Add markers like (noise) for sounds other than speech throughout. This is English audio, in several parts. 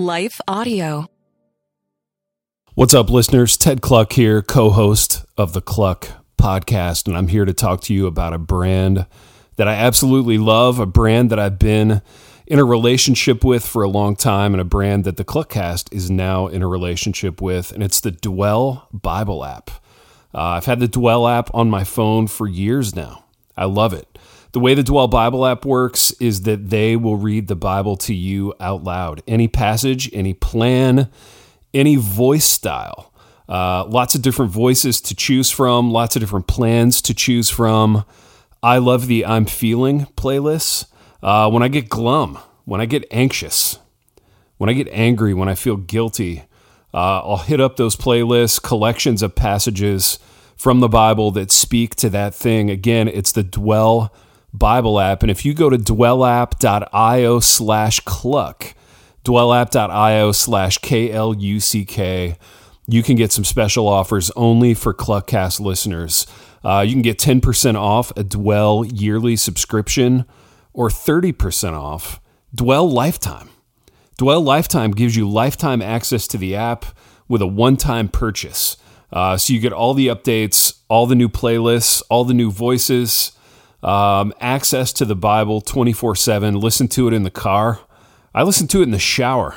Life Audio. What's up, listeners? Ted Kluck here, co host of the Kluck podcast, and I'm here to talk to you about a brand that I absolutely love, a brand that I've been in a relationship with for a long time, and a brand that the Kluckcast is now in a relationship with, and it's the Dwell Bible app. Uh, I've had the Dwell app on my phone for years now. I love it. The way the Dwell Bible app works is that they will read the Bible to you out loud. Any passage, any plan, any voice style. Uh, lots of different voices to choose from, lots of different plans to choose from. I love the I'm Feeling playlists. Uh, when I get glum, when I get anxious, when I get angry, when I feel guilty, uh, I'll hit up those playlists, collections of passages from the Bible that speak to that thing. Again, it's the Dwell Bible app. And if you go to dwellapp.io slash kluck, dwellapp.io slash K-L-U-C-K, you can get some special offers only for Kluckcast listeners. Uh, you can get 10% off a Dwell yearly subscription or 30% off Dwell Lifetime. Dwell Lifetime gives you lifetime access to the app with a one time purchase. Uh, so you get all the updates, all the new playlists, all the new voices, um, access to the Bible 24 7. Listen to it in the car. I listen to it in the shower.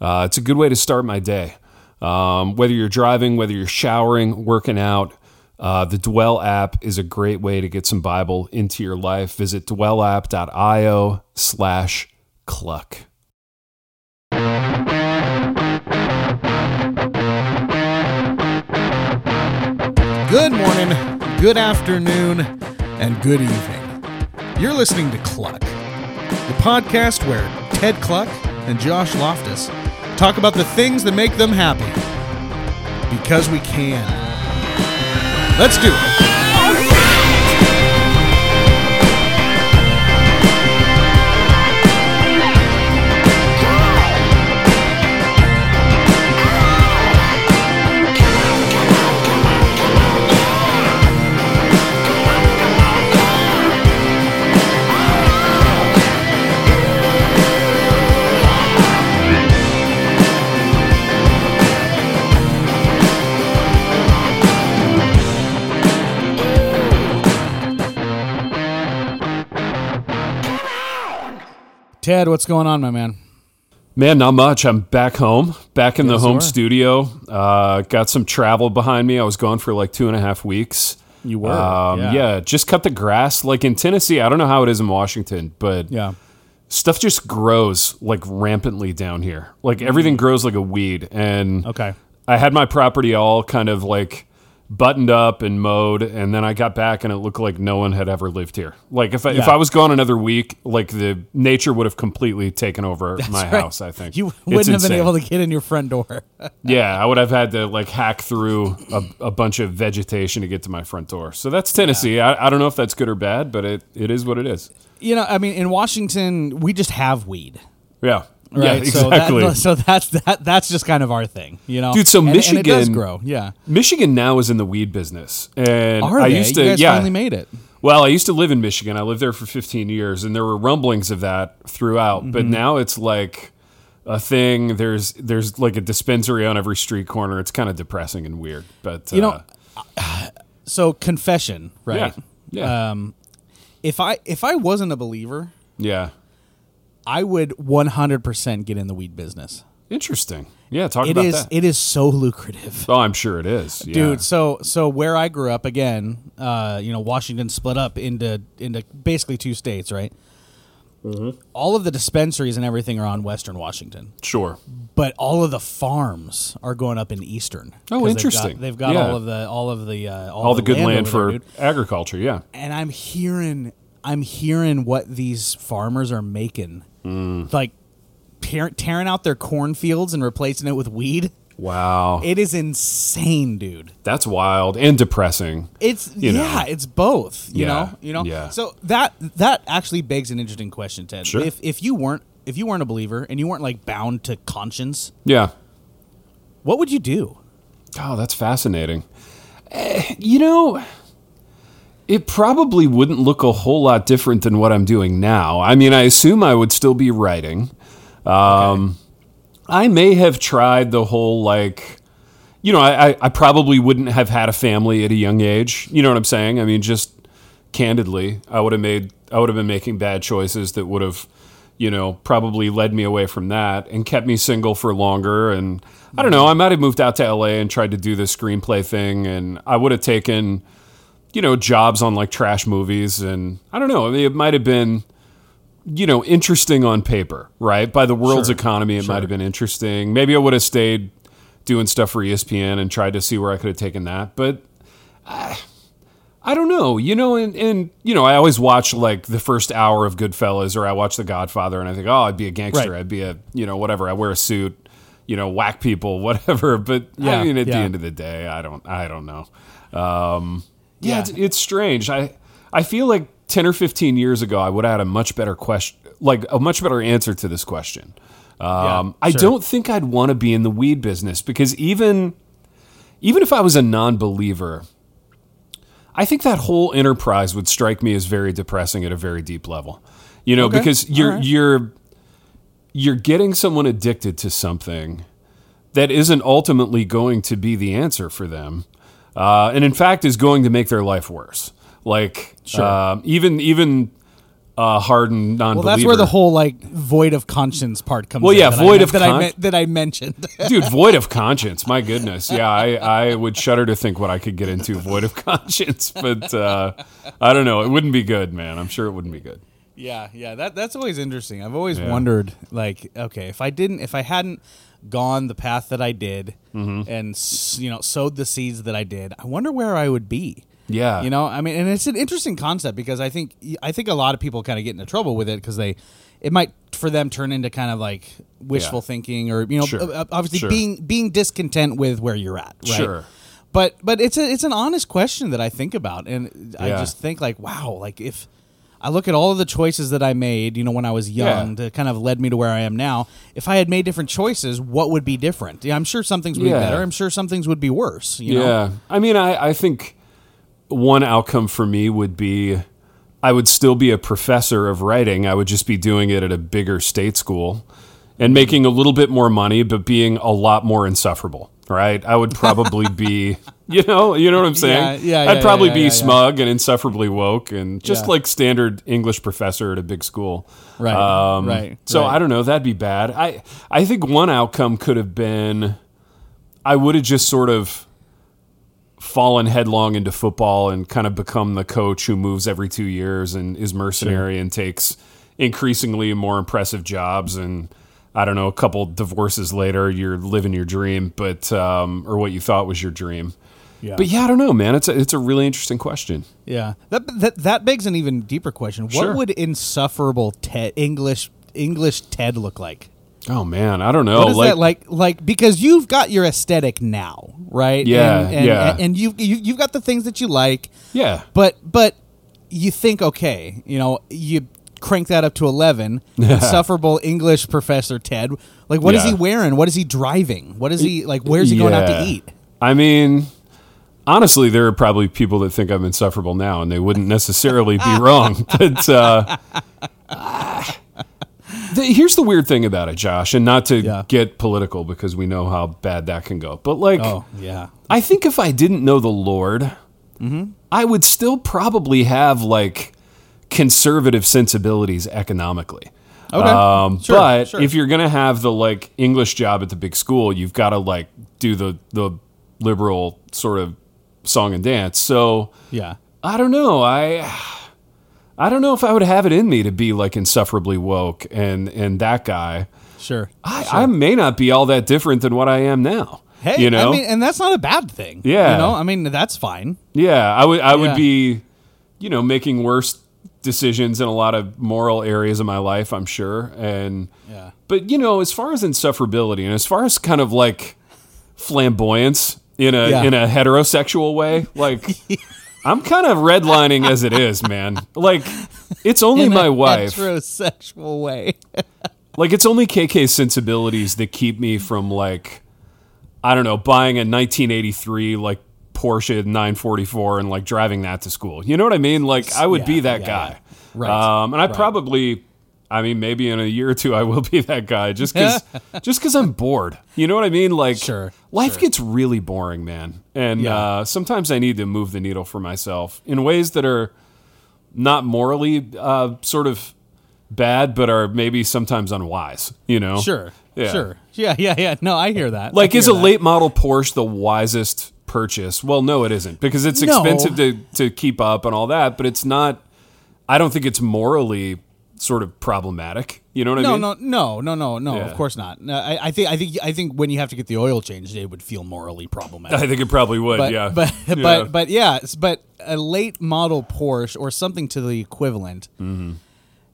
Uh, it's a good way to start my day. Um, whether you're driving, whether you're showering, working out, uh, the Dwell app is a great way to get some Bible into your life. Visit dwellapp.io slash kluck. Good morning, good afternoon, and good evening. You're listening to Kluck, the podcast where Ted Kluck and Josh Loftus talk about the things that make them happy. Because we can. Let's do it. Ted, what's going on, my man? Man, not much. I'm back home, back in the home studio. Uh, got some travel behind me. I was gone for like two and a half weeks. You were, Um, yeah. yeah. just cut the grass. Like in Tennessee, I don't know how it is in Washington, but Yeah. stuff just grows like rampantly down here. Like everything grows like a weed. And Mm. Okay. I had my property all kind of like buttoned up and mowed, and then I got back and it looked like no one had ever lived here. Like if I, if I was gone another week, like the nature would have completely taken over my Right. house. I think You wouldn't have been able to get in your front door. (laughs) Yeah, I would have had to like hack through a, a bunch of vegetation to get to my front door. So that's Tennessee. I, I don't know if that's good or bad, but it, it is what it is. you know, I mean, in Washington, we just have weed. Yeah. Right. Yeah, So, exactly. that, (laughs) so that's that. That's just kind of our thing, you know, Dude, so And- and it does Michigan- grow. Yeah. Michigan now is in the weed business, and Are I they? used to. you guys yeah, finally made it. Well, I used to live in Michigan. I lived there for 15 years, and there were rumblings of that throughout. Mm-hmm. But now it's like a thing. There's there's like a dispensary on every street corner. It's kind of depressing and weird. But You know, uh, (sighs) So confession, right? yeah, yeah, Um, if I if I wasn't a believer, yeah. I would 100% get in the weed business. Interesting. Yeah, talk It about is that. it is so lucrative. oh, I'm sure it is, yeah. Dude, so so where I grew up again, uh, you know, Washington split up into into basically two states, right? Mm-hmm. All of the dispensaries and everything are on Western Washington, Sure. but all of the farms are going up in Eastern. Oh, interesting. They've got, they've got Yeah. all of the all of the uh, all, All the good land, over for there, agriculture. Yeah. and I'm hearing I'm hearing what these farmers are making, Mm. like tear, tearing out their cornfields and replacing it with weed. Wow. It is insane, dude. That's wild and depressing. It's You know. yeah, it's both. You Yeah, know, you know. yeah. So that that actually begs an interesting question, Ted. Sure. If if you weren't if you weren't a believer and you weren't like bound to conscience, Yeah. what would you do? Oh, that's fascinating. Eh, you know, it probably wouldn't look a whole lot different than what I'm doing now. I mean, I assume I would still be writing. Um, I may have tried the whole like, you know, I, I, I probably wouldn't have had a family at a young age. You know what I'm saying? I mean, just candidly, I would have made, I would have been making bad choices that would have, you know, probably led me away from that and kept me single for longer. And I don't know, I might have moved out to LA and tried to do the screenplay thing, and I would have taken, you know, jobs on like trash movies, and I don't know, I mean, it might have been you know, interesting on paper, right? By the world's Sure, economy, it sure. might have been interesting. Maybe I would have stayed doing stuff for ESPN and tried to see where I could have taken that. But I, I don't know, you know, and, and, you know, I always watch like the first hour of Goodfellas or I watch The Godfather and I think, oh, I'd be a gangster. Right. I'd be a, you know, whatever. I wear a suit, you know, whack people, (laughs) whatever. But Yeah, I mean, at the end of the day, I don't, I don't know. Um, yeah, Yeah. It's, it's strange. I I feel like ten or fifteen years ago, I would have had a much better question, like a much better answer to this question. Um, Yeah, I sure. don't think I'd want to be in the weed business because even even if I was a non-believer, I think that whole enterprise would strike me as very depressing at a very deep level. You know, Okay. because you're right. you're you're getting someone addicted to something that isn't ultimately going to be the answer for them, uh, and in fact is going to make their life worse. Like um, even even uh, hardened non-believer. that's where the whole like void of conscience part comes. Well, yeah, that I void of that I con- men- that I mentioned. (laughs) dude void of conscience my goodness yeah I, I would shudder to think what i could get into void of (laughs) conscience but uh, i don't know it wouldn't be good man i'm sure it wouldn't be good Yeah, yeah, that that's always interesting. I've always Yeah. wondered, like, okay, if I didn't, if I hadn't gone the path that I did, Mm-hmm. and you know, sowed the seeds that I did, I wonder where I would be. yeah You know, I mean, and it's an interesting concept because I think I think a lot of people kind of get into trouble with it because they, it might for them turn into kind of like wishful Yeah. thinking or you know, Sure. obviously Sure. being being discontent with where you're at. Right? Sure. But but it's a it's an honest question that I think about, and I just think like, wow, like if I look at all of the choices that I made, you know, when I was young, Yeah. that kind of led me to where I am now. If I had made different choices, what would be different? Yeah, I'm sure some things would Yeah. be better. I'm sure some things would be worse. You yeah know? i mean I, I think one outcome for me would be i would still be a professor of writing i would just be doing it at a bigger state school and making a little bit more money but being a lot more insufferable right i would probably (laughs) be you know? You know what i'm saying? Yeah, yeah, i'd yeah, probably yeah, be yeah, smug and insufferably woke and just like standard english professor at a big school. Right, um, right, so right. i don't know. That'd be bad. I i think one outcome could have been i would have just sort of fallen headlong into football and kind of become the coach who moves every two years and is mercenary and takes increasingly more impressive jobs and I don't know, a couple divorces later, you're living your dream, but um, or what you thought was your dream. Yeah. But yeah, I don't know, man. It's a, it's a really interesting question. Yeah, that that that begs an even deeper question. What Sure. would insufferable Ted English English Ted look like? Oh man, I don't know. What is that like? Like because you've got your aesthetic now, right? Yeah, and, and, yeah. And you you you've got the things that you like, yeah, but but you think okay, you know you crank that up to 11 (laughs) insufferable english professor ted like what is Yeah. he wearing what is he driving what is he like where's he going out to eat I mean, honestly, there are probably people that think I'm insufferable now, and they wouldn't necessarily be wrong. (laughs) But uh, ah, the, here's the weird thing about it, Josh, and not to Yeah. get political because we know how bad that can go. But like, oh yeah I think if I didn't know the Lord, I would still probably have like conservative sensibilities economically. Okay. Um, Sure, but sure. if you're gonna have the like English job at the big school, you've got to like do the the liberal sort of song and dance. So yeah I don't know. I I don't know if I would have it in me to be like insufferably woke and and that guy. sure I, I may not be all that different than what I am now. Hey, you know, I mean, and that's not a bad thing. Yeah. you know, I mean, that's fine. Yeah, I would I Yeah. would be, you know, making worse decisions in a lot of moral areas of my life, I'm sure. And Yeah. but you know, as far as insufferability and as far as kind of like flamboyance in a Yeah. in a heterosexual way, like (laughs) I'm kind of redlining as it is, man. Like it's only In a my wife. heterosexual way. (laughs) Like it's only KK's sensibilities that keep me from like I don't know, buying a 1983 like Porsche 944 and like driving that to school. You know what I mean? Like I would Yeah, be that yeah, guy. Right, Um, and I probably I mean, maybe in a year or two, I will be that guy just because (laughs) just because I'm bored. You know what I mean? Like, Sure, life sure. gets really boring, man. And Yeah. uh, sometimes I need to move the needle for myself in ways that are not morally uh, sort of bad, but are maybe sometimes unwise. You know? Sure. Yeah. Sure. Yeah. Yeah. Yeah. No, I hear that. Like, I is hear a late model Porsche the wisest purchase? Well, no, it isn't because it's No. expensive to, to keep up and all that, but it's not, I don't think it's morally sort of problematic. You know what I No, mean? no, no, no, no, no. Yeah. Of course not. No, I, I think, I think, I think when you have to get the oil changed, it would feel morally problematic. I think it probably would, but, yeah. but, (laughs) Yeah. but, but, yeah, but a late model Porsche or something to the equivalent. Mm-hmm.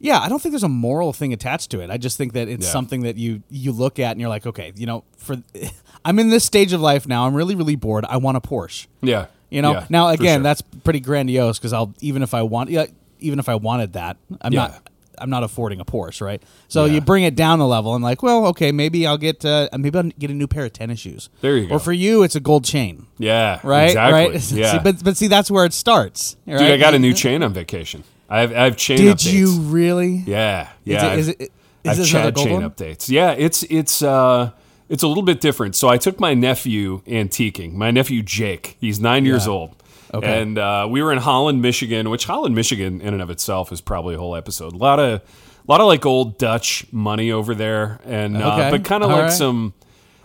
Yeah, I don't think there's a moral thing attached to it. I just think that it's Yeah. something that you you look at and you're like, okay, you know, for (laughs) I'm in this stage of life now. I'm really, really bored. I want a Porsche. yeah. You know, now again, sure. that's pretty grandiose because I'll even if I want, yeah, even if I wanted that, I'm Yeah. not. I'm not affording a Porsche, right? So Yeah. you bring it down a level. I'm like, well, okay, maybe I'll get uh, maybe I'll get a new pair of tennis shoes. There you go. Or for you, it's a gold chain, Yeah. right? Exactly. (laughs) Right? Yeah. see, but but see, that's where it starts. Right? Dude, I got a new chain on vacation. I have, I have chain Did updates. you really? Yeah. Yeah. Is it? I've- Is it? Is another Chad gold chain one? updates. Yeah, it's it's uh it's a little bit different. So I took my nephew antiquing. My nephew Jake. He's nine years old. Okay. And uh, we were in Holland, Michigan, which Holland, Michigan, in and of itself is probably a whole episode. A lot of, a lot of like old Dutch money over there, and uh, Okay. but kind of like right. some.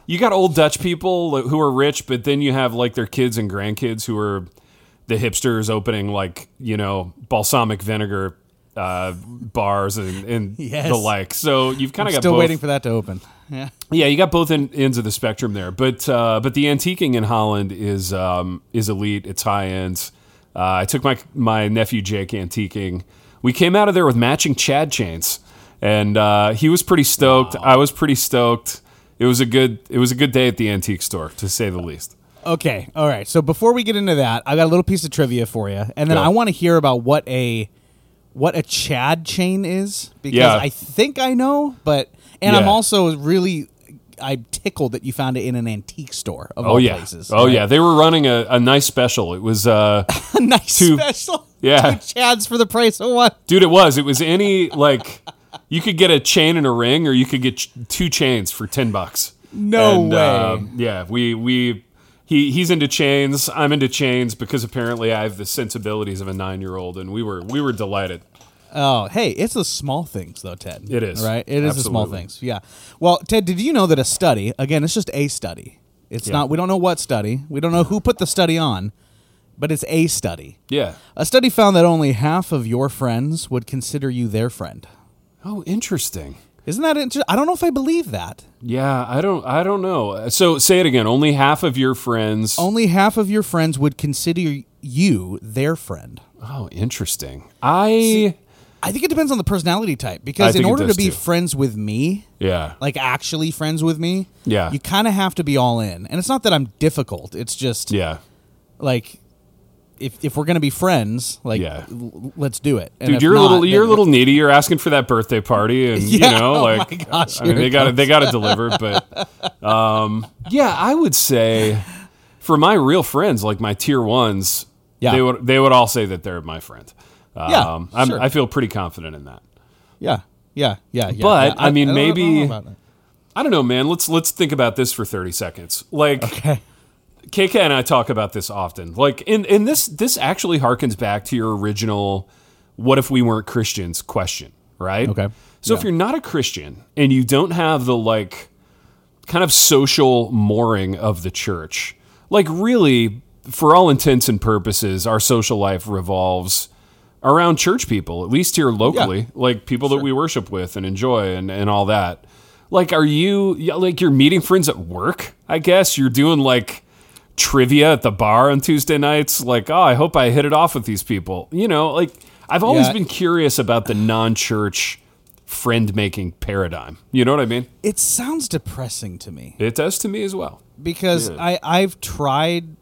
You got old Dutch people who are rich, but then you have like their kids and grandkids who are the hipsters opening like you know balsamic vinegar uh, bars and, and Yes. the like. So you've kind of got Still both. waiting for that to open. Yeah. Yeah, you got both en- ends of the spectrum there, but uh, but the antiquing in Holland is um, is elite. It's high end. Uh, I took my my nephew Jake antiquing. We came out of there with matching Chad chains, and uh, he was pretty stoked. I was pretty stoked. It was a good it was a good day at the antique store, to say the least. Okay. All right. So before we get into that, I got a little piece of trivia for you, and then Go. I want to hear about what a what a Chad chain is because Yeah. I think I know, but and I'm also really I'm tickled that you found it in an antique store of Oh all yeah, places. oh right? yeah. They were running a, a nice special. It was uh, (laughs) a nice Two- special. (laughs) Yeah. Two Chads for the price of one. Dude, it was. It was any like you could get a chain and a ring, or you could get ch- two chains for ten bucks. No And, way. um, yeah, we we he he's into chains. I'm into chains because apparently I have the sensibilities of a nine year old, and we were we were delighted. Oh, hey, it's the small things though, Ted. It is. right. It is the small Absolutely. things. Yeah. Well, Ted, did you know that a study? Again, it's just a study. It's Yeah. not. We don't know what study. We don't know who put the study on, but it's a study. Yeah. A study found that only half of your friends would consider you their friend. Oh, interesting. Isn't that interesting? I don't know if I believe that. Yeah, I don't I don't know. So say it again. Only half of your friends. Only half of your friends would consider you their friend. Oh, interesting. I I think it depends on the personality type because think in it order to does be too. friends with me, yeah. like actually friends with me, Yeah. you kind of have to be all in. And it's not that I'm difficult. It's just Yeah. like if if we're gonna be friends, like Yeah. l- let's do it. And Dude, if you're a not, little then you're a little needy. You're asking for that birthday party, and (laughs) Yeah, you know, oh like my gosh, I mean, here they it got to they got to (laughs) deliver. But um, yeah, I would say for my real friends, like my tier ones, Yeah. they would they would all say that they're my friend. Um, Yeah, I'm, sure. I feel pretty confident in that. Yeah, yeah, yeah. yeah But, yeah. I mean, don't- don't maybe- I don't know, man. Let's let's think about this for 30 seconds. Like Okay. KK and I talk about this often. Like, and and this this actually harkens back to your original "What if we weren't Christians?" question, right? Okay. So if you're not a Christian and you don't have the like kind of social mooring of the church, like really, for all intents and purposes, our social life revolves around church people, at least here locally, like people that we worship with and enjoy and, and all that. Like, are you like you're meeting friends at work? I guess you're doing like trivia at the bar on Tuesday nights. Like, oh, I hope I hit it off with these people. You know, like I've always Yeah. been curious about the non-church friend making paradigm. You know what I mean? It sounds depressing to me It does to me as well. because Yeah. I I've tried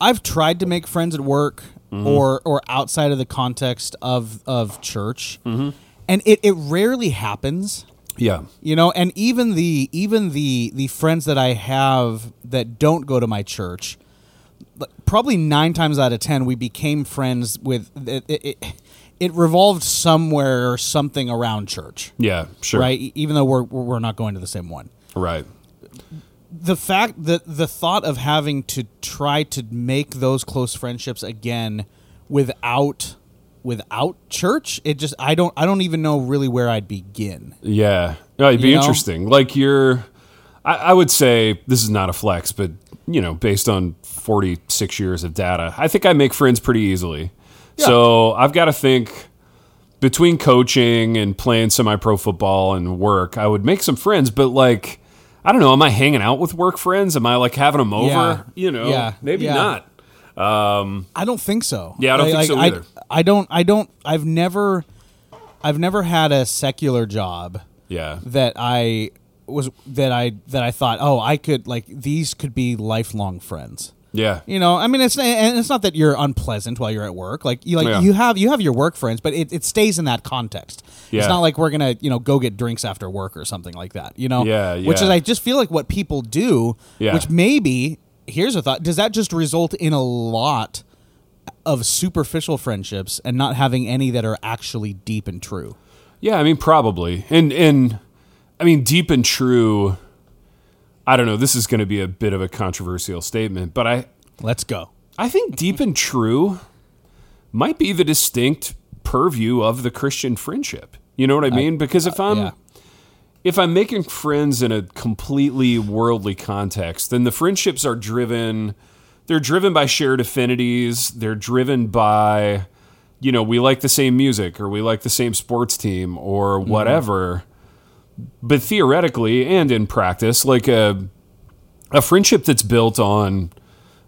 I've tried to make friends at work Mm-hmm. or or outside of the context of of church, Mm-hmm. and it it rarely happens. Yeah. You know, and even the even the the friends that I have that don't go to my church, probably nine times out of ten, we became friends with. It, it, it, revolved somewhere or something around church, Yeah, sure. right? Even though we're we're not going to the same one. Right. The fact that the thought of having to try to make those close friendships again without without church it just i don't i don't even know really where i'd begin Yeah. No, it'd be You know? interesting. Like you're I, I would say this is not a flex, but you know, based on forty six years of data, I think I make friends pretty easily. So I've got to think between coaching and playing semi pro football and work, I would make some friends, but like I don't know, am I hanging out with work friends? Am I like having them over? Yeah. You know, Yeah. maybe Yeah. not. Um, i don't think so Yeah, I don't think so I, either. I don't i don't i've never i've never had a secular job Yeah. that i was that i that i thought oh i could like these could be lifelong friends Yeah. You know, I mean, it's and it's not that you're unpleasant while you're at work. Like you, like Yeah. you have you have your work friends, but it, it stays in that context. Yeah. It's not like we're gonna you know go get drinks after work or something like that. You know, Yeah, yeah. Which is. I just feel like what people do. Yeah. Which maybe here's a thought: Does that just result in a lot of superficial friendships and not having any that are actually deep and true? Yeah, I mean probably. And and I mean deep and true I don't know, this is going to be a bit of a controversial statement, but I Let's go. I think deep and true might be the distinct purview of the Christian friendship. You know what I mean? Because if uh, I'm yeah. if I'm making friends in a completely worldly context, then the friendships are driven they're driven by shared affinities, they're driven by you know, we like the same music or we like the same sports team or mm-hmm. whatever. But theoretically and in practice, like a a friendship that's built on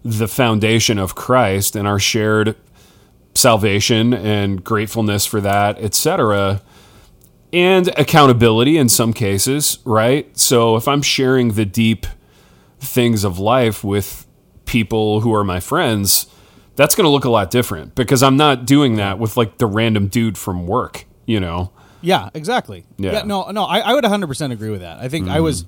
the foundation of Christ and our shared salvation and gratefulness for that, etc and accountability in some cases, right? So if I'm sharing the deep things of life with people who are my friends, that's going to look a lot different because I'm not doing that with like the random dude from work, you know. Yeah, exactly. Yeah. Mm-hmm. no, no, I, I would 100% agree with that. I think I was,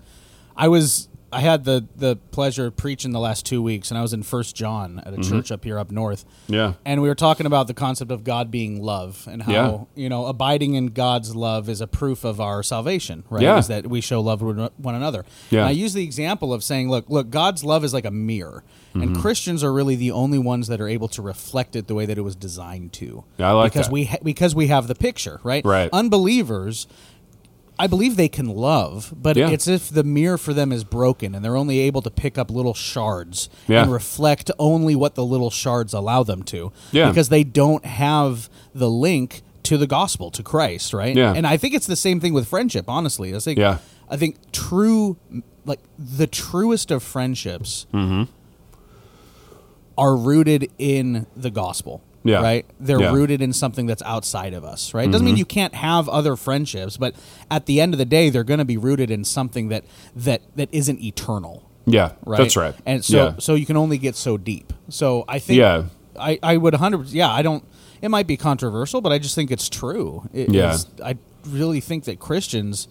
I was, I had the the pleasure of preaching the last two weeks, and I was in First John at a Mm-hmm. church up here up north. Yeah. And we were talking about the concept of God being love and how, Yeah. you know, abiding in God's love is a proof of our salvation, right? Yeah. Is that we show love to one another. Yeah. And I use the example of saying, look, look, God's love is like a mirror. Mm-hmm. And Christians are really the only ones that are able to reflect it the way that it was designed to. Yeah, I like because that. we ha- because we have the picture, right? Right. Unbelievers I believe they can love, but Yeah. it's if the mirror for them is broken and they're only able to pick up little shards Yeah. and reflect only what the little shards allow them to. Yeah. Because they don't have the link to the gospel, to Christ, right? Yeah. And I think it's the same thing with friendship, honestly. I think Yeah. I think true like the truest of friendships Mm-hmm. Are rooted in the gospel. Yeah. Right? They're Yeah. Mm-hmm. rooted in something that's outside of us, right? Doesn't mean you can't have other friendships, but at the end of the day, they're going to be rooted in something that that that isn't eternal, Yeah. right? That's right. And so yeah. so you can only get so deep. So I think Yeah. I I would 100 yeah, I don't it might be controversial, but I just think it's true. It Yeah. is- I really think that Christians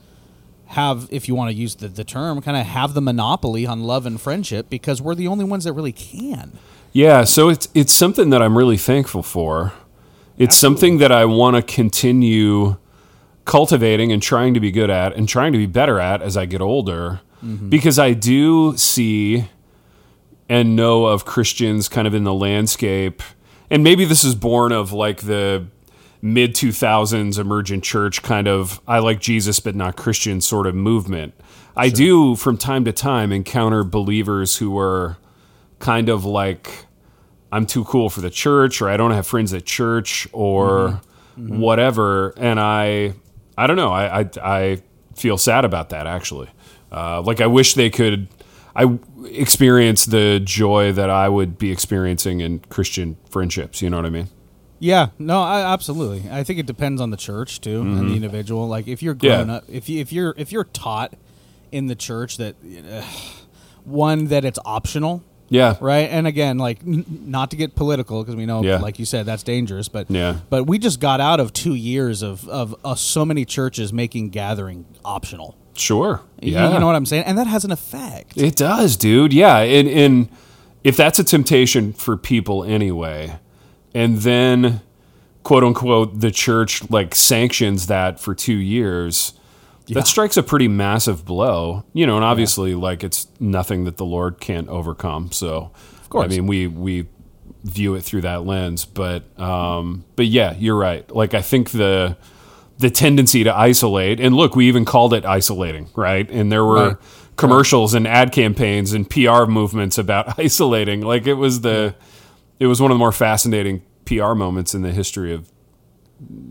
have if you want to use the, the term kind of have the monopoly on love and friendship because we're the only ones that really can. Yeah, so it's it's something that I'm really thankful for. It's something that I want to continue cultivating and trying to be good at and trying to be better at as I get older mm-hmm. because I do see and know of Christians kind of in the landscape and maybe this is born of like the mid 2000s emergent church kind of I like Jesus but not Christian sort of movement. I do from time to time encounter believers who are kind of like I'm too cool for the church or I don't have friends at church or whatever and I I don't know I I, I feel sad about that actually uh, like I wish they could I experience the joy that I would be experiencing in Christian friendships you know what I mean Yeah, no, I, absolutely. I think it depends on the church too and the individual. Like if you're grown Mm-hmm. Yeah. up, if you if you're if you're taught in the church that uh, (sighs) one that it's optional, yeah right? And again, like n- not to get political because we know, Yeah. like you said, that's dangerous. But Yeah. but we just got out of two years of of uh, so many churches making gathering optional. sure You- yeah you know what I'm saying, and that has an effect. It does, dude. Yeah, and and if that's a temptation for people anyway, and then quote unquote the church like sanctions that for two years. That strikes a pretty massive blow, you know, and obviously, like it's nothing that the Lord can't overcome. So, of course. I mean, we we view it through that lens, but um, but yeah, you're right. Like I think the the tendency to isolate, and look, we even called it isolating, right? And there were Right. commercials and ad campaigns and PR movements about (laughs) isolating. Like it was the it was one of the more fascinating PR moments in the history of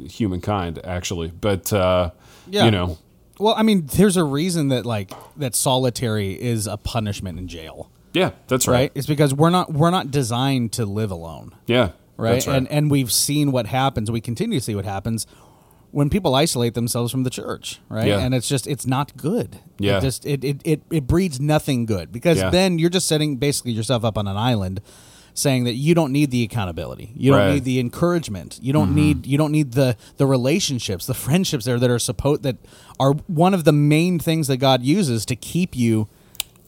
humankind, actually. But uh, Yeah. you know, Well, I mean, there's a reason that like that solitary is a punishment in jail, yeah, that's right. right? It's because we're not we're not designed to live alone, Yeah, right? That's right. And and we've seen what happens. We continue to see what happens when people isolate themselves from the church, right? Yeah. And it's just it's not good. Yeah. It just it it it, it breeds nothing good because Yeah. then you're just setting basically yourself up on an island saying that you don't need the accountability. You don't Right. Mm-hmm. need the encouragement. You don't need you don't need the the relationships, the friendships there that are supposed that are one of the main things that God uses to keep you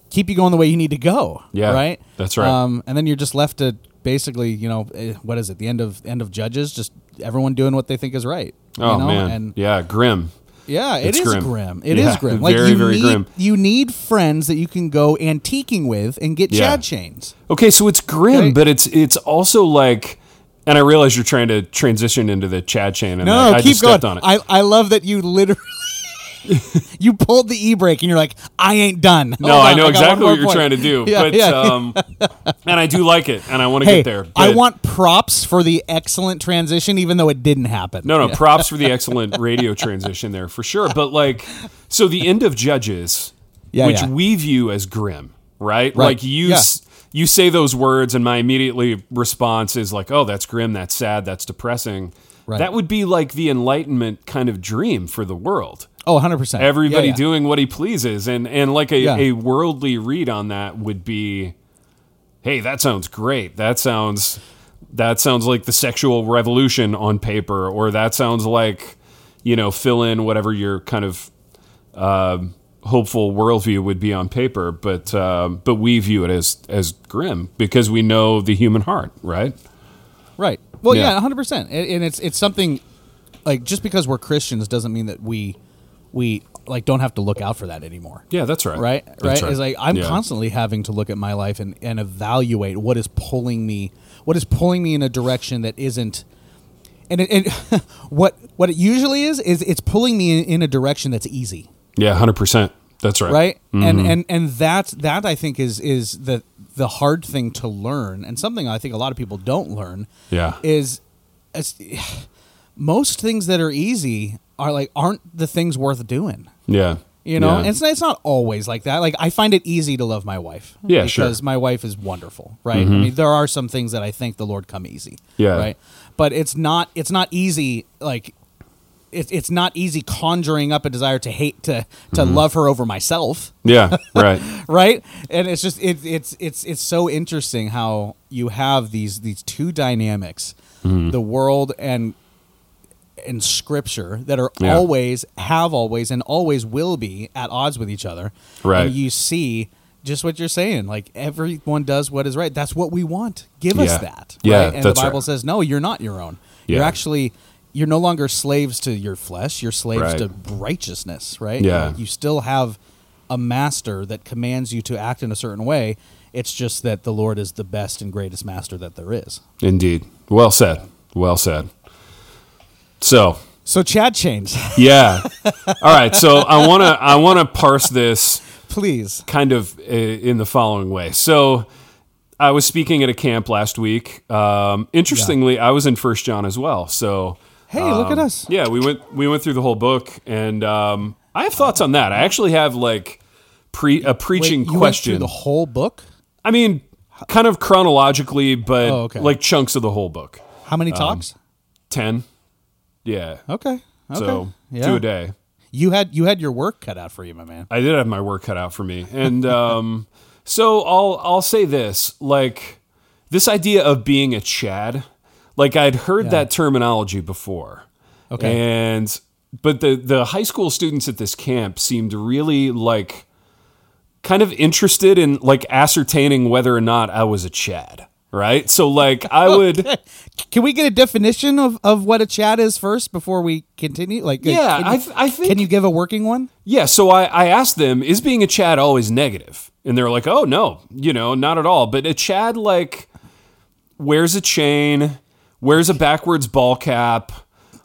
keep you going the way you need to go. Yeah, Right? that's right. Um, and then you're just left to basically, you know, eh, what is it? The end of end of judges, just everyone doing what they think is right. oh you know? man, And yeah, grim. Yeah, it It's grim. grim. It is Yeah, grim. Like very, you very need, grim. You need friends that you can go antiquing with and get Yeah. Chad chains. Okay, so it's grim, Okay. but it's it's also like, and I realize you're trying to transition into the Chad chain, and No, I, I keep just going. stepped on it. I, I love that you literally (laughs) you pulled the e brake and you're like, I ain't done. no, Hold I know got exactly what you're point. trying to do, (laughs) Yeah, but yeah. um, (laughs) and I do like it, and I want to hey, get there. I want props for the excellent transition, even though it didn't happen. No, no, props for the excellent radio transition there for sure. But like, so the end of Judges, Yeah, which yeah. we view as grim, right? Right. Like you, Yeah. s- you say those words, and my immediately response is like, "Oh, that's grim. That's sad. That's depressing." Right. That would be like the Enlightenment kind of dream for the world. Oh, 100%. Everybody Yeah, yeah. doing what he pleases, and and like a, Yeah. a worldly read on that would be, "Hey, that sounds great. That sounds." that sounds like the sexual revolution on paper, or that sounds like, you know, fill in whatever your kind of uh, hopeful worldview would be on paper. But uh, but we view it as as grim because we know the human heart, right? Right. Well, Yeah. hundred percent. And it's it's something like just because we're Christians doesn't mean that we we like don't have to look out for that anymore. Yeah, that's right. Right. That's right. It's like I'm Yeah. constantly having to look at my life and and evaluate what is pulling me, what is pulling me in a direction that isn't. And it, it (laughs) what what it usually is is it's pulling me in, in a direction that's easy Yeah, hundred percent. That's right. right Mm-hmm. and and and that that i think is is the the hard thing to learn and something i think a lot of people don't learn Yeah. is is most things that are easy are like aren't the things worth doing Yeah. you know Yeah. and it's, it's not always like that like i find it easy to love my wife Yeah, sure. Mm-hmm. because my wife is wonderful right i mean there are some things that i think the lord come easy Yeah. right but it's not it's not easy like it's it's not easy conjuring up a desire to hate to to Mm-hmm. love her over myself yeah. (laughs) Right. right and it's just it, it's it's it's so interesting how you have these these two dynamics Mm-hmm. the world and and scripture that are Yeah. always have always and always will be at odds with each other Right. and you see just what you're saying like everyone does what is right that's what we want give us that Yeah, right? and the bible right. says no you're not your own you're actually you're no longer slaves to your flesh you're slaves Right. to righteousness right Yeah. You still have a master that commands you to act in a certain way. It's just that the Lord is the best and greatest master that there is. Indeed. Well said. Well said. So So Chad chains, (laughs) yeah. All right. So I want to I want to parse this please. kind of uh, in the following way. So I was speaking at a camp last week. Um, interestingly, I was in First John as well. So Hey, look at um, us. Yeah, we went we went through the whole book, and um, I have thoughts on that. I actually have like pre a Wait, preaching went question. through the whole book. I mean, kind of chronologically, but Oh, okay. like chunks of the whole book. How many talks? Ten. Yeah. okay. Okay. So yeah. two a day. You had you had your work cut out for you, my man. I did have my work cut out for me, and (laughs) um, so I'll I'll say this: like this idea of being a Chad, like I'd heard that terminology before, Okay. and but the the high school students at this camp seemed really like kind of interested in like ascertaining whether or not I was a Chad. Right? So like I would (laughs) Can we get a definition of, of what a Chad is first before we continue? Like, Yeah, can I you, th- I think- Can you give a working one? Yeah, so I, I asked them, is being a Chad always negative? And they're like, oh, no, you know, not at all. But a Chad, like, wears a chain, wears a backwards ball cap,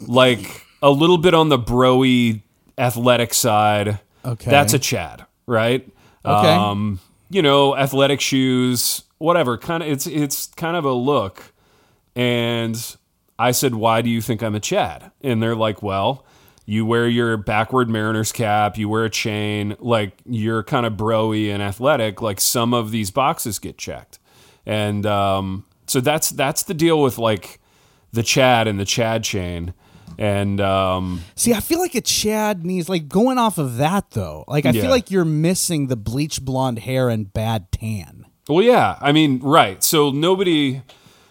like a little bit on the broy athletic side. Okay. That's a Chad, right? Okay. Um, you know, athletic shoes, whatever. Kind of, it's it's kind of a look. And I said, Why do you think I'm a Chad? And they're like, Well, you wear your backward mariner's cap, you wear a chain, like you're kind of broy and athletic, like some of these boxes get checked. And um, so that's that's the deal with like the Chad and the Chad chain. And um, See, I feel like a Chad needs like going off of that though. Like I Yeah. feel like you're missing the bleach blonde hair and bad tan. well, yeah, I mean, right. So nobody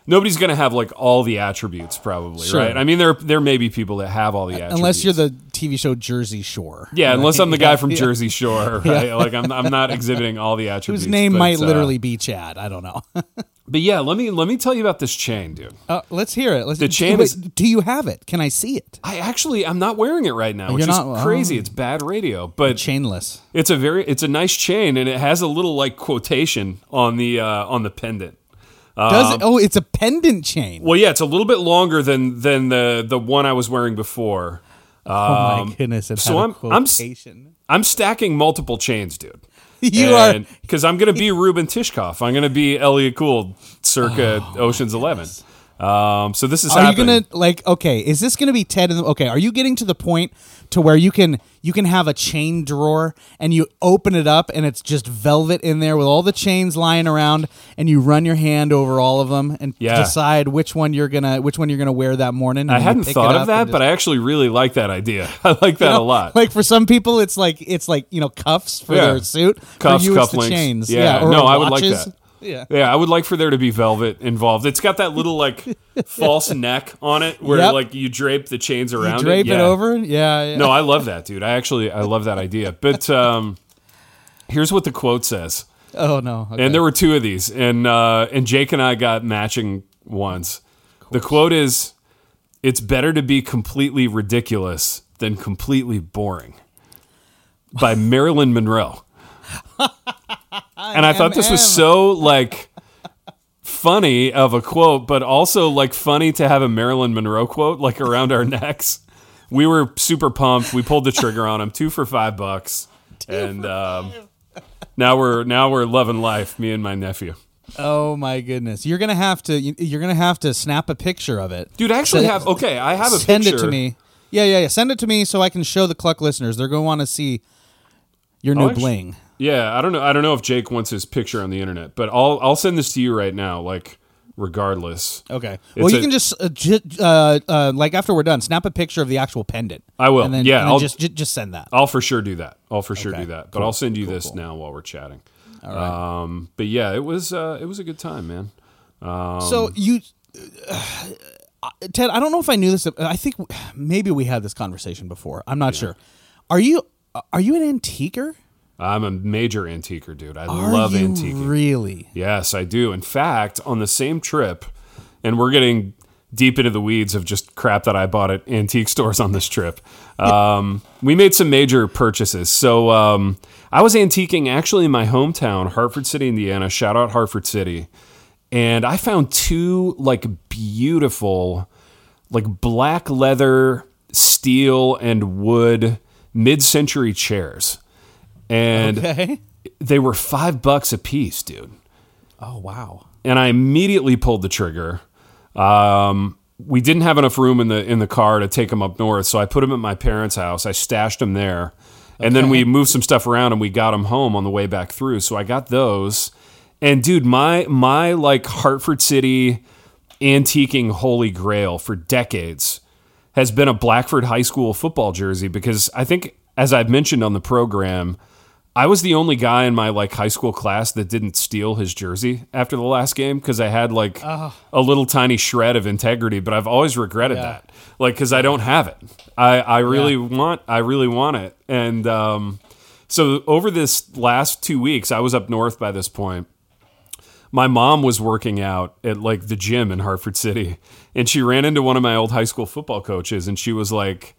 nobody's gonna have like all the attributes, probably, Sure. right? I mean, there there may be people that have all the attributes, Unless you're the TV show Jersey Shore. Yeah, unless I'm the guy (laughs) from Yeah. Jersey Shore, (laughs) right? Like I'm, I'm not exhibiting all the (laughs) attributes. Whose name but, might uh, literally be Chad. I don't know. But yeah, let me let me tell you about this chain, dude. uh, let's hear it. Let's, The chain wait, is- Do you have it? Can I see it? I actually I'm not wearing it right now, which You're is not- crazy. oh. It's bad radio, but Chainless. it's a very it's a nice chain, and it has a little like quotation on the uh, on the pendant. Does it? Oh, it's a pendant chain. Well, yeah, it's a little bit longer than than the the one I was wearing before. oh my goodness! It Um, so had I'm- a I'm. I'm stacking multiple chains, dude. (laughs) you are. because I'm going to be (laughs) Reuben Tishkoff. I'm going to be Elliott Gould, circa Ocean's Eleven. Um, so this is Are you gonna like? Okay, is this gonna be Ted? The, okay, are you getting to the point to where you can you can have a chain drawer and you open it up and it's just velvet in there with all the chains lying around and you run your hand over all of them and Yeah. decide which one you're gonna which one you're gonna wear that morning. I hadn't thought of that, but I actually really like that idea. (laughs) I like that a lot. Like for some people, it's like it's like you know cuffs for Yeah. their suit. Cuffs, for you, cufflinks. chains. Yeah, or no, I would like that. Yeah. yeah, I would like for there to be velvet involved. It's got that little like (laughs) false neck on it where Yep. like you drape the chains around Drape it. it Yeah. over. Yeah. yeah. No, I love that, dude. I actually I love that idea. But um, here's what the quote says. Oh no. Okay. And there were two of these, and uh, and Jake and I got matching ones. The quote is, "It's better to be completely ridiculous than completely boring." By Marilyn Monroe. (laughs) and I thought this was so like funny of a quote, but also like funny to have a Marilyn Monroe quote like around our necks. We were super pumped. We pulled the trigger on him, two for five bucks, and um, now we're now we're loving life. Me and my nephew. Oh my goodness! You're gonna have to. you- You're gonna have to snap a picture of it. Dude, I actually have okay. I have a Send picture. it to me. Yeah, yeah, yeah. Send it to me so I can show the Kluck listeners. They're gonna want to see your new Oh, bling. Yeah, I don't know. I don't know if Jake wants his picture on the internet, but I'll I'll send this to you right now. Like, regardless, Okay. It's well, you a- can just uh, j- uh, uh, like after we're done, snap a picture of the actual pendant. I will. And then, Yeah, and then I'll- just j- just send that. I'll for sure do that. I'll for sure Okay, do that. But I'll send you this now while we're chatting. All right. Um, but yeah, it was uh, it was a good time, man. Um, so you, uh, (sighs) Ted, I don't know if I knew this. I think (sighs) maybe we had this conversation before. I'm not sure. Are you are you an antiquer? I'm a major antiquer, dude. I Are love you antiquing. Really? Yes, I do. In fact, on the same trip, and we're getting deep into the weeds of just crap that I bought at antique (laughs) stores on this trip. Um, we made some major purchases. So um, I was antiquing actually in my hometown, Hartford City, Indiana. Shout out Hartford City. And I found two like beautiful, like black leather, steel, and wood mid century chairs. And Okay. they were five bucks a piece, dude Oh wow. and I immediately pulled the trigger. Um, we didn't have enough room in the in the car to take them up north, so I put them at my parents' house. I stashed them there, and then we moved some stuff around and we got them home on the way back through. So I got those, and dude, my my like Hartford City antiquing holy grail for decades has been a Blackford High School football jersey because I think, as I've mentioned on the program, I was the only guy in my like high school class that didn't steal his jersey after the last game because I had like a little tiny shred of integrity, but I've always regretted Yeah. that, like because I don't have it. I I really want I really want it, and um, so over this last two weeks, I was up north by this point. my mom was working out at like the gym in Hartford City, and she ran into one of my old high school football coaches, and she was like,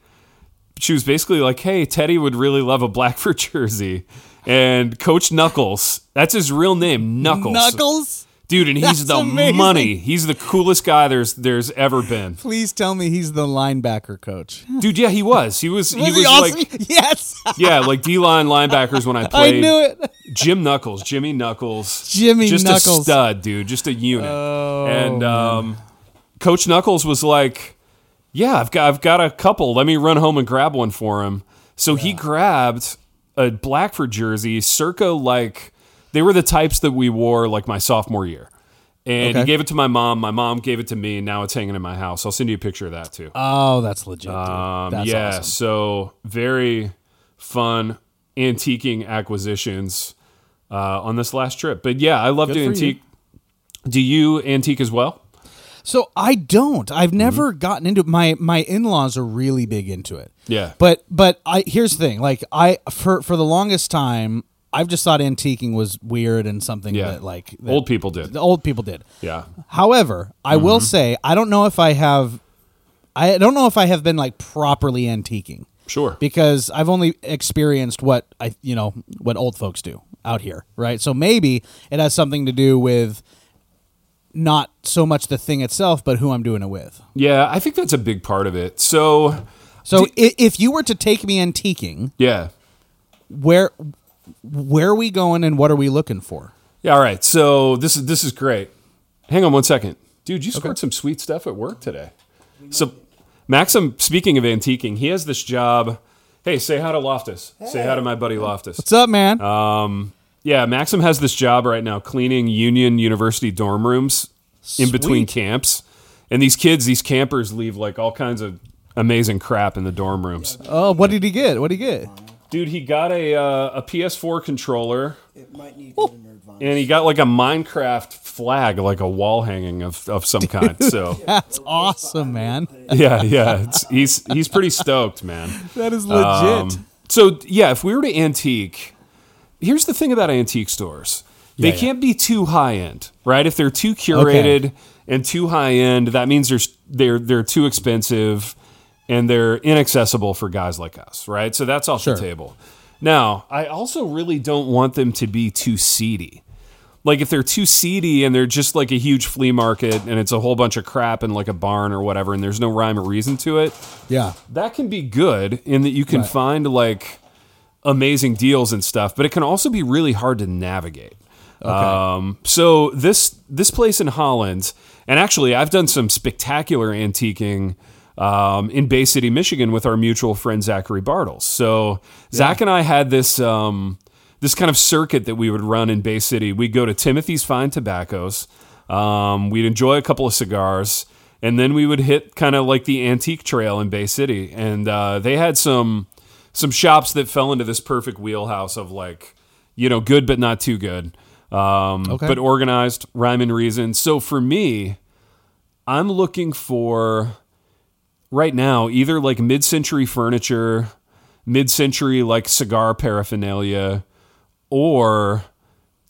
she was basically like, "Hey, Teddy would really love a Blackford (laughs) jersey." And Coach Knuckles, that's his real name, Knuckles. Knuckles. Dude, and he's That's the amazing. money. He's the coolest guy there's there's ever been. Please tell me he's the linebacker coach. Dude, yeah, he was. He was he Was was, he awesome? like (laughs) yes, yeah, like D line linebackers when I (laughs) played. I knew it. Jim Knuckles, Jimmy Knuckles, Jimmy Knuckles. just Knuckles. a stud, dude, just a unit. Oh, and um, Coach Knuckles was like, "Yeah, I've got I've got a couple. Let me run home and grab one for him." So he grabbed a Blackford jersey, circa like they were the types that we wore like my sophomore year. And Okay. he gave it to my mom. My mom gave it to me. And now it's hanging in my house. I'll send you a picture of that too. Oh, that's legit. Um, that's yeah, awesome. so very fun antiquing acquisitions uh, on this last trip. But yeah, I love Good to for you. antique. Do you antique as well? So I don't. I've Mm-hmm. never gotten into it. my my in laws are really big into it. Yeah. But but I here's the thing. Like I for for the longest time I've just thought antiquing was weird and something Yeah. that like that Old people did. the old people did. Yeah. However, I Mm-hmm. will say I don't know if I have I don't know if I have been like properly antiquing Sure. because I've only experienced what I you know what old folks do out here, right? So maybe it has something to do with not so much the thing itself, but who I'm doing it with. Yeah, I think that's a big part of it. So, So i if you were to take me antiquing, yeah. where where are we going and what are we looking for? Yeah, all right. So this is this is great. Hang on one second. Dude, you scored some sweet stuff at work today. So Maxim, speaking of antiquing, he has this job. Hey, say hi to Loftus. Say hi to my buddy Loftus. What's up, man? Um, yeah, Maxim has this job right now cleaning Union University dorm rooms in between camps. And these kids, these campers leave like all kinds of amazing crap in the dorm rooms. oh, what did he get? What did he get? Dude, he got a uh, a PS4 controller It might need good in advance. and he got like a Minecraft flag, like a wall hanging of, of some kind. So (laughs) That's awesome, man. yeah, yeah, it's, he's he's pretty stoked, man. (laughs) That is legit. Um, so yeah, if we were to antique, here's the thing about antique stores: they Yeah, yeah. can't be too high end, right? If they're too curated and too high end, that means they're they're they're too expensive and they're inaccessible for guys like us, right? So that's off Sure. the table. Now, I also really don't want them to be too seedy. Like if they're too seedy and they're just like a huge flea market and it's a whole bunch of crap in like a barn or whatever and there's no rhyme or reason to it, yeah. that can be good in that you can Right. find like amazing deals and stuff, but it can also be really hard to navigate. Um, so this this place in Holland, and actually I've done some spectacular antiquing um, in Bay City, Michigan, with our mutual friend Zachary Bartles. So Zach and I had this um, this kind of circuit that we would run in Bay City. We'd go to Timothy's Fine Tobaccos. Um, we'd enjoy a couple of cigars, and then we would hit kind of like the antique trail in Bay City. And uh, they had some some shops that fell into this perfect wheelhouse of like, you know, good but not too good, um, Okay. but organized, rhyme and reason. So for me, I'm looking for right now either like mid-century furniture, mid-century like cigar paraphernalia, or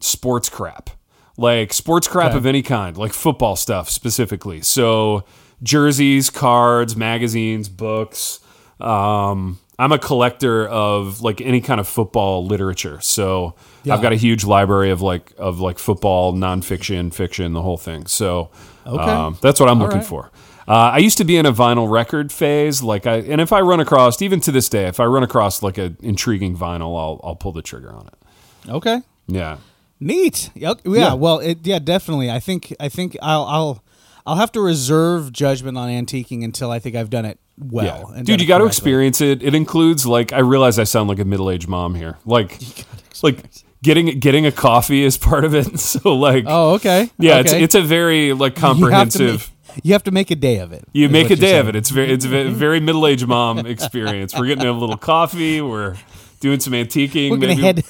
sports crap. Like sports crap Okay. of any kind, like football stuff specifically. So jerseys, cards, magazines, books. Um, I'm a collector of like any kind of football literature. So Yeah. I've got a huge library of like of like football, nonfiction, fiction, the whole thing. So Okay. um, that's what I'm All looking right. for. Uh, I used to be in a vinyl record phase, like I, and if I run across, even to this day, if I run across like an intriguing vinyl, I'll I'll pull the trigger on it. Okay. Yeah, Neat. Yeah, Yeah. Well, it, yeah, definitely. I think I think I'll I'll I'll have to reserve judgment on antiquing until I think I've done it well. yeah, dude, you got to experience it. It includes like I realize I sound like a middle aged mom here, like (laughs) like getting getting a coffee is part of it. (laughs) So like, Oh, okay. yeah, it's okay. it's a very like You have to comprehensive. You have to make a day of it. You make a day you're of it. It's mm-hmm. very, it's a very middle aged mom experience. We're getting a little (laughs) coffee. We're doing some antiquing. We're gonna maybe head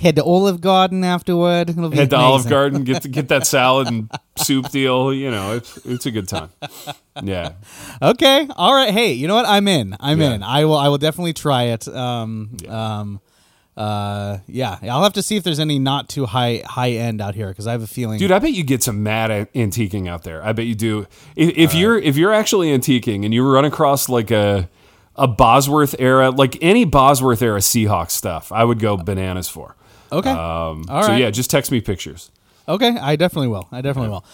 head to Olive Garden afterward. Head to Olive. Garden, get to, get that (laughs) salad and soup deal. You know, it's it's a good time. Yeah, Okay. All right. Hey, you know what? I'm in. I'm Yeah. in. I will. I will definitely try it. Um. Um. Uh, yeah, I'll have to see if there's any not too high high end out here because I have a feeling. Dude, I bet you get some mad antiquing out there. I bet you do. If, if you're if you're actually antiquing and you run across like a a Bosworth era, like any Bosworth era Seahawks stuff, I would go bananas for. okay, Um, All so right. yeah, just text me pictures. okay, I definitely will. I definitely will.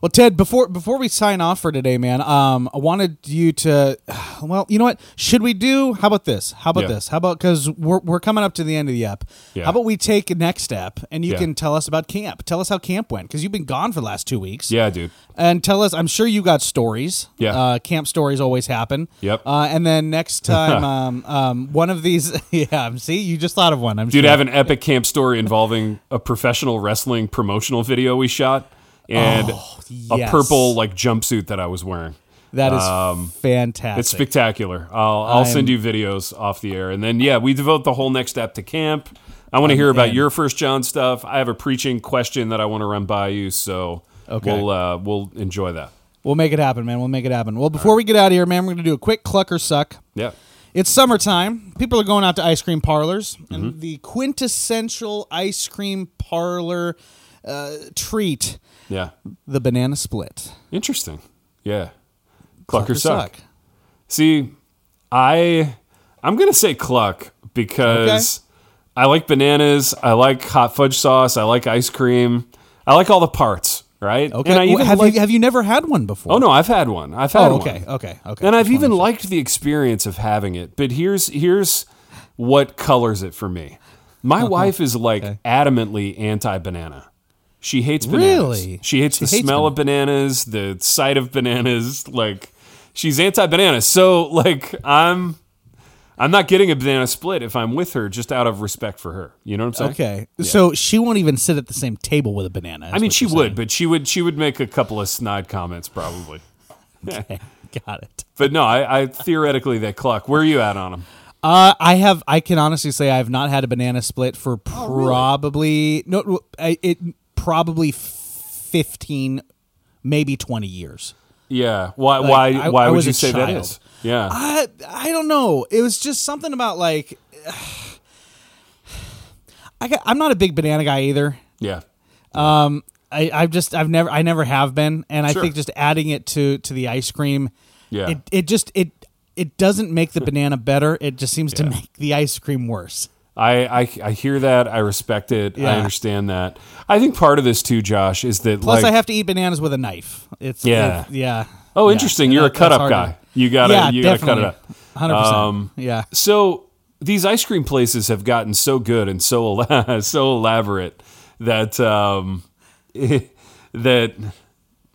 Well, Ted, before before we sign off for today, man, um, I wanted you to, (sighs) well, you know what? Should we do? How about this? How about Yeah. this? How about because we're we're coming up to the end of the ep. Yeah. How about we take next step and you Yeah. can tell us about camp. Tell us how camp went because you've been gone for the last two weeks. Yeah, dude. and tell us. I'm sure you got stories. Yeah. uh, camp stories always happen. Yep. Uh, and then next (laughs) time, um, um, one of these. (laughs) Yeah. See, you just thought of one. I'm Dude, sure. I have an epic camp story involving a professional wrestling promotional video we shot and a Oh, yes. purple like jumpsuit that I was wearing. that is fantastic. um, It's spectacular. I'll I'll send you videos off the air, and then yeah, we devote the whole next step to camp. I want to hear about in. your first John stuff. I have a preaching question that I want to run by you, so Okay. we'll uh, we'll enjoy that. We'll make it happen, man. We'll make it happen. Well, before we get out of here, man, we're going to do a quick kluck or suck. Yeah, It's summertime. People are going out to ice cream parlors, Mm-hmm. and the quintessential ice cream parlor uh, treat, yeah, the banana split. interesting. Yeah, kluck, Kluck or suck. See, I I'm gonna say kluck because I like bananas. I like hot fudge sauce. I like ice cream. I like all the parts. Right. Okay. And I even have like, you have you never had one before? Oh no, I've had one. I've had Oh, one. okay. Okay. Okay. And I've even liked the experience of having it. But here's here's what colors it for me. My Uh-huh. wife is like adamantly anti banana. She hates bananas. Really? She hates She the hates smell of bananas, the sight of bananas. Like she's anti banana. So like I'm I'm not getting a banana split if I'm with her just out of respect for her. You know what I'm saying? Okay. So she won't even sit at the same table with a banana. I mean she would, saying. but she would she would make a couple of snide comments probably. (laughs) Okay. Got it. But no, I, I theoretically they kluck. Where are you at on them? Uh, I have. I can honestly say I have not had a banana split for Oh, probably no. It probably fifteen, maybe twenty years. Yeah. Why? Like, why? I- why I would you say that child. is? Yeah. I I don't know. It was just something about like. (sighs) I got, I'm not a big banana guy either. yeah. Um, I I've just I've never I never have been, and I Sure. think just adding it to to the ice cream, Yeah. it it just it it doesn't make the banana better. It just seems to make the ice cream worse. I, I I hear that. I respect it. Yeah. I understand that. I think part of this too, Josh, is that Plus, like I have to eat bananas with a knife. It's Yeah. it- yeah. oh, Yeah. interesting. You're That- a cut up guy. You gotta yeah, you gotta cut definitely. it up. Hundred percent. Um, Yeah. So these ice cream places have gotten so good and so (laughs) so elaborate that um, (laughs) that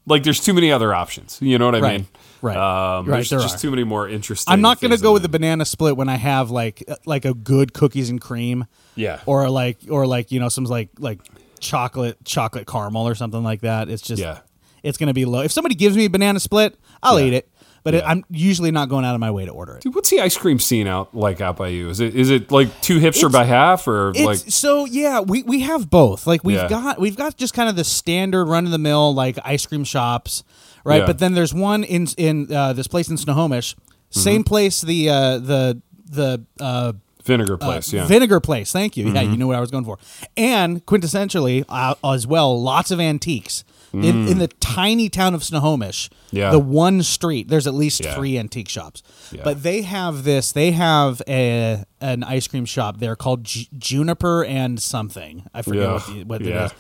like there's too many other options. You know what I Right. mean? Right. Um, Right, there's there just are. too many more interesting. I'm not gonna go with the banana split when I have like uh, like a good cookies and cream, Yeah. or like or like you know some like like chocolate chocolate caramel or something like that. It's just Yeah. it's gonna be low. If somebody gives me a banana split, I'll Yeah. eat it, but it, I'm usually not going out of my way to order it. Dude, what's the ice cream scene out like out by you? Is it is it like two hipster by half or It's, like so yeah, we, we have both. Like we've Yeah. got we've got just kind of the standard run of the mill like ice cream shops, right? Yeah. But then there's one in in uh, this place in Snohomish, Mm-hmm. same place the uh, the the uh, vinegar place? yeah. Mm-hmm. vinegar place. Thank you. Yeah, you knew what I was going for. And quintessentially uh, as well, lots of antiques. In, in the tiny town of Snohomish, Mm. Yeah. the one street, there's at least Yeah. three antique shops. Yeah. But they have this. They have a an ice cream shop there called Ju- Juniper and something. I forget Yeah. what, the, what Yeah. it is.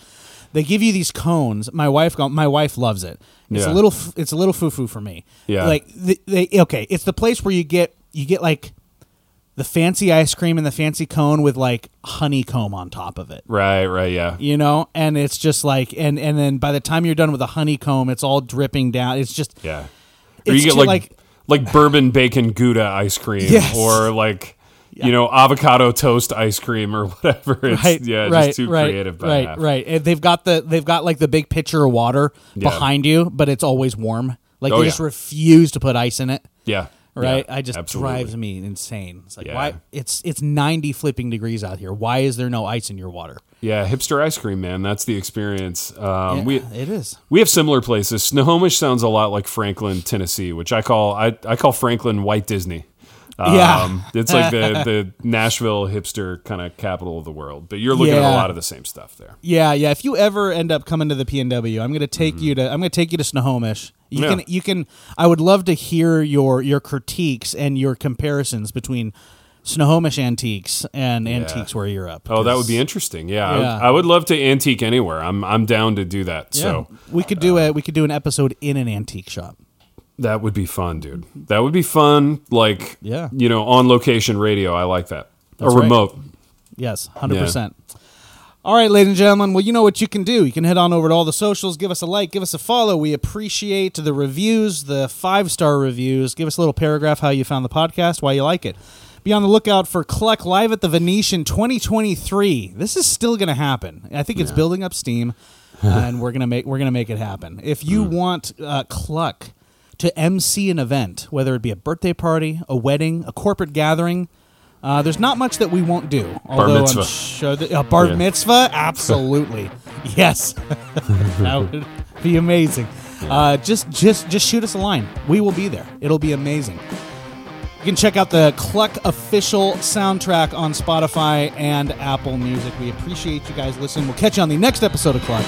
They give you these cones. My wife, my wife loves it. It's a little. It's a little foo foo for me. Yeah. Like the, they okay. It's the place where you get you get like the fancy ice cream and the fancy cone with like honeycomb on top of it. Right, right, yeah. You know, and it's just like, and and then by the time you're done with the honeycomb, it's all dripping down. It's just Yeah. Or It's you get like, like- like bourbon bacon gouda ice cream (laughs) Yes. or like you know avocado toast ice cream or (laughs) whatever. It's right, yeah, right, just too right, creative by right, half. right. And they've got the they've got like the big pitcher of water Yeah. behind you, but it's always warm. Like Oh, they yeah. just refuse to put ice in it. Yeah. Right, yeah, I just absolutely. drives me insane. It's like Yeah. why it's it's ninety flipping degrees out here. Why is there no ice in your water? Yeah, hipster ice cream, man. That's the experience. Um, Yeah, we it is. we have similar places. Snohomish sounds a lot like Franklin, Tennessee, which I call I, I call Franklin White Disney. Yeah. it's like the (laughs) the Nashville hipster kind of capital of the world. But you're looking at a lot of the same stuff there. Yeah, yeah. If you ever end up coming to the PNW, I'm going to take you to I'm going to take you to Snohomish. You. Yeah. can you can I would love to hear your your critiques and your comparisons between Snohomish antiques and antiques where you're up. Oh, that would be interesting. Yeah, I would- I, would love to antique anywhere. I'm I'm down to do that. So we could do a we could do an episode in an antique shop. that would be fun, dude. That would be fun. Like Yeah. you know, on location radio. I like that. That's or right. remote. Yes, hundred percent. All right, ladies and gentlemen. Well, you know what you can do. You can head on over to all the socials, give us a like, give us a follow. We appreciate the reviews, the five star reviews. Give us a little paragraph how you found the podcast, why you like it. Be on the lookout for Kluck Live at the Venetian 2023. This is still going to happen. I think it's building up steam, (laughs) and we're gonna make we're gonna make it happen. If you want uh, Kluck to MC an event, whether it be a birthday party, a wedding, a corporate gathering. Uh, there's not much that we won't do. Although bar mitzvah. I'm sure that a bar Yeah. mitzvah, absolutely, (laughs) yes, (laughs) that would be amazing. Uh, just, just, just shoot us a line. We will be there. It'll be amazing. You can check out the Kluck official soundtrack on Spotify and Apple Music. We appreciate you guys listening. We'll catch you on the next episode of Kluck.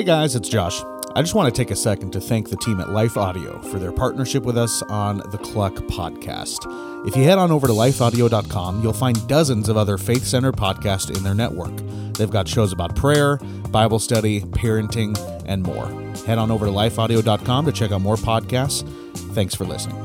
Hey guys, it's Josh. I just want to take a second to thank the team at Life Audio for their partnership with us on the Kluck podcast. If you head on over to lifeaudio.com, you'll find dozens of other faith centered podcasts in their network. They've got shows about prayer, Bible study, parenting, and more. Head on over to lifeaudio.com to check out more podcasts. Thanks for listening.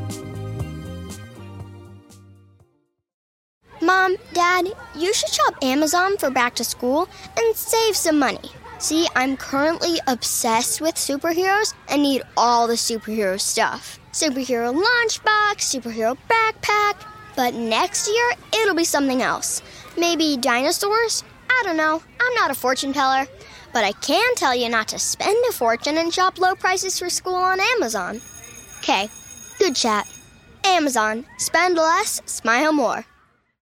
Mom, Dad, you should shop Amazon for back to school and save some money. See, I'm currently obsessed with superheroes and need all the superhero stuff. Superhero lunchbox, superhero backpack. But next year, it'll be something else. Maybe dinosaurs? I don't know. I'm not a fortune teller. But I can tell you not to spend a fortune and shop low prices for school on Amazon. Okay, good chat. Amazon. Spend less, smile more.